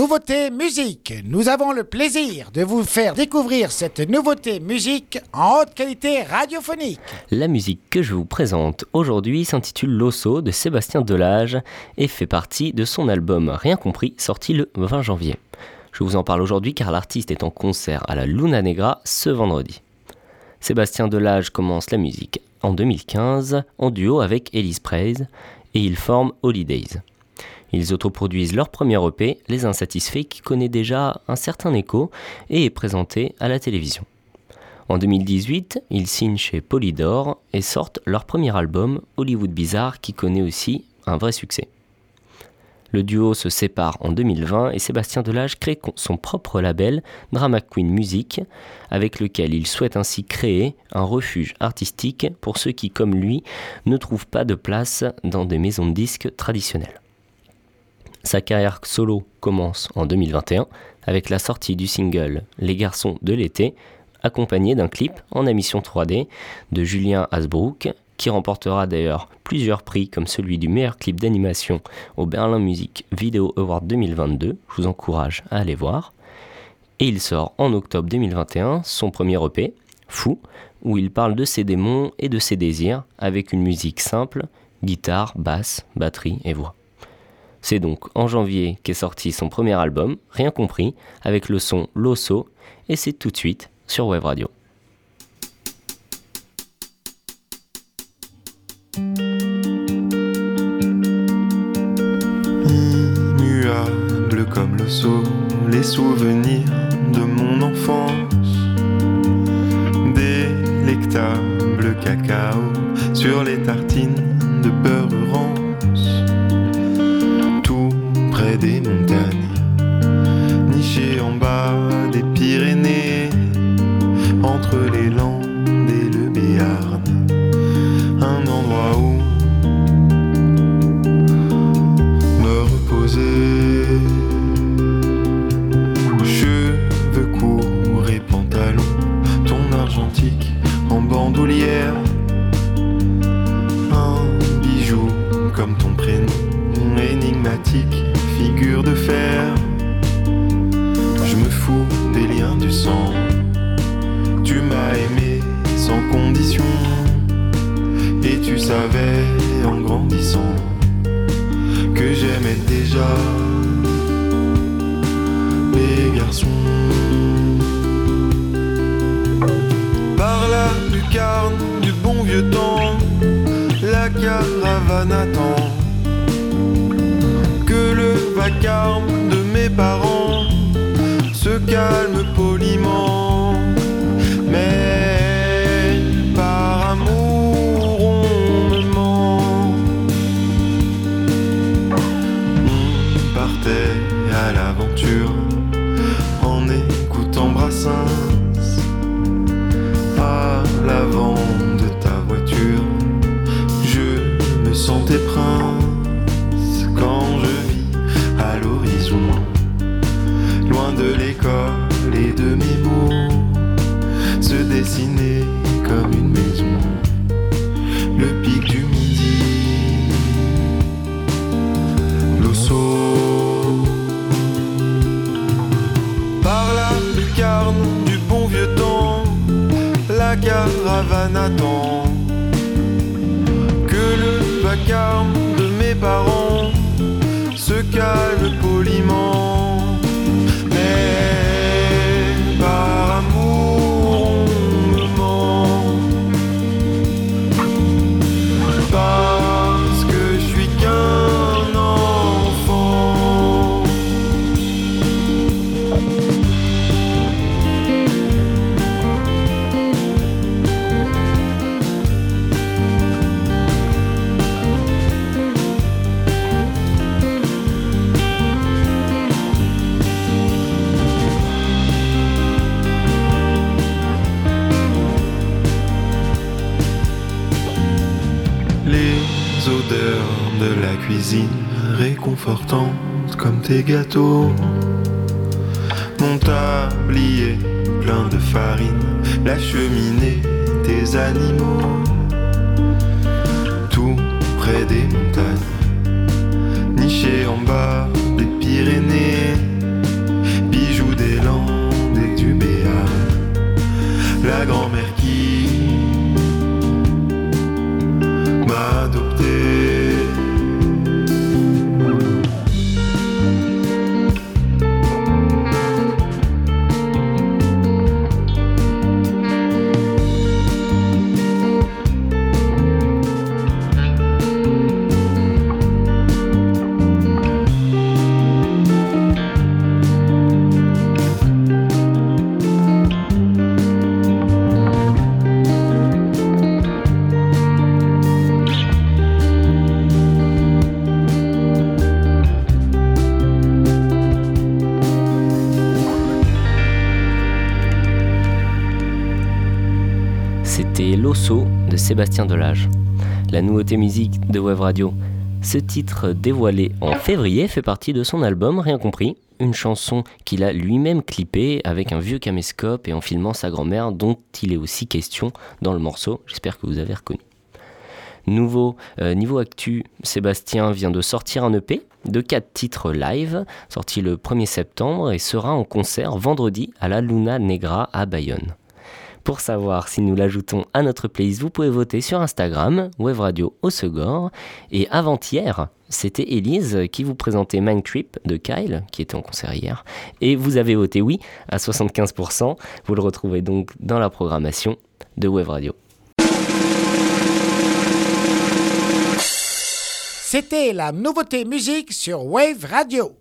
Nouveauté musique. Nous avons le plaisir de vous faire découvrir cette nouveauté musique en haute qualité radiophonique. La musique que je vous présente aujourd'hui s'intitule L'Osso de Sébastien Delage et fait partie de son album Rien compris sorti le 20 janvier. Je vous en parle aujourd'hui car l'artiste est en concert à la Luna Negra ce vendredi. Sébastien Delage commence la musique en 2015 en duo avec Elise Praise et ils forment Holidays. Ils autoproduisent leur premier EP, Les Insatisfaits, qui connaît déjà un certain écho et est présenté à la télévision. En 2018, ils signent chez Polydor et sortent leur premier album, Hollywood Bizarre, qui connaît aussi un vrai succès. Le duo se sépare en 2020 et Sébastien Delage crée son propre label, Drama Queen Music, avec lequel il souhaite ainsi créer un refuge artistique pour ceux qui, comme lui, ne trouvent pas de place dans des maisons de disques traditionnelles. Sa carrière solo commence en 2021 avec la sortie du single Les garçons de l'été, accompagné d'un clip en émission 3D de Julien Hasbrook, qui remportera d'ailleurs plusieurs prix comme celui du meilleur clip d'animation au Berlin Music Video Award 2022. Je vous encourage à aller voir. Et il sort en octobre 2021 son premier EP, Fou, où il parle de ses démons et de ses désirs avec une musique simple, guitare, basse, batterie et voix. C'est donc en janvier qu'est sorti son premier album, Rien compris, avec le son Losso, et c'est tout de suite sur Web Radio. Immuable comme l'osso, les souvenirs de mon enfance. Délectable cacao sur les tartines entre les Landes et le Béarn, un endroit où me reposer. Cheveux courts et pantalon, ton argentique en bandoulière. Un bijou comme ton prénom énigmatique figure de fer. Par la lucarne du bon vieux temps, la caravane attend vacarme de mes parents se calme poliment. Caravane attend que le vacarme de mes parents se calme poliment. Réconfortante comme tes gâteaux. Mon tablier plein de farine, la cheminée, tes animaux. Tout près des montagnes, niché en bas des Pyrénées, De Sébastien Delage. La nouveauté musique de Web Radio. Ce titre dévoilé en février fait partie de son album Rien compris, une chanson qu'il a lui-même clippée avec un vieux caméscope et en filmant sa grand-mère dont il est aussi question dans le morceau. J'espère que vous avez reconnu. Nouveau euh, niveau actu, Sébastien vient de sortir un EP de 4 titres live, sorti le 1er septembre et sera en concert vendredi à la Luna Negra à Bayonne. Pour savoir si nous l'ajoutons à notre playlist, vous pouvez voter sur Instagram, Web Radio Osegor. Et avant-hier, c'était Elise qui vous présentait Mind Trip de Kyle, qui était en concert hier. Et vous avez voté oui à 75%. Vous le retrouvez donc dans la programmation de Web Radio. C'était la nouveauté musique sur Wave Radio.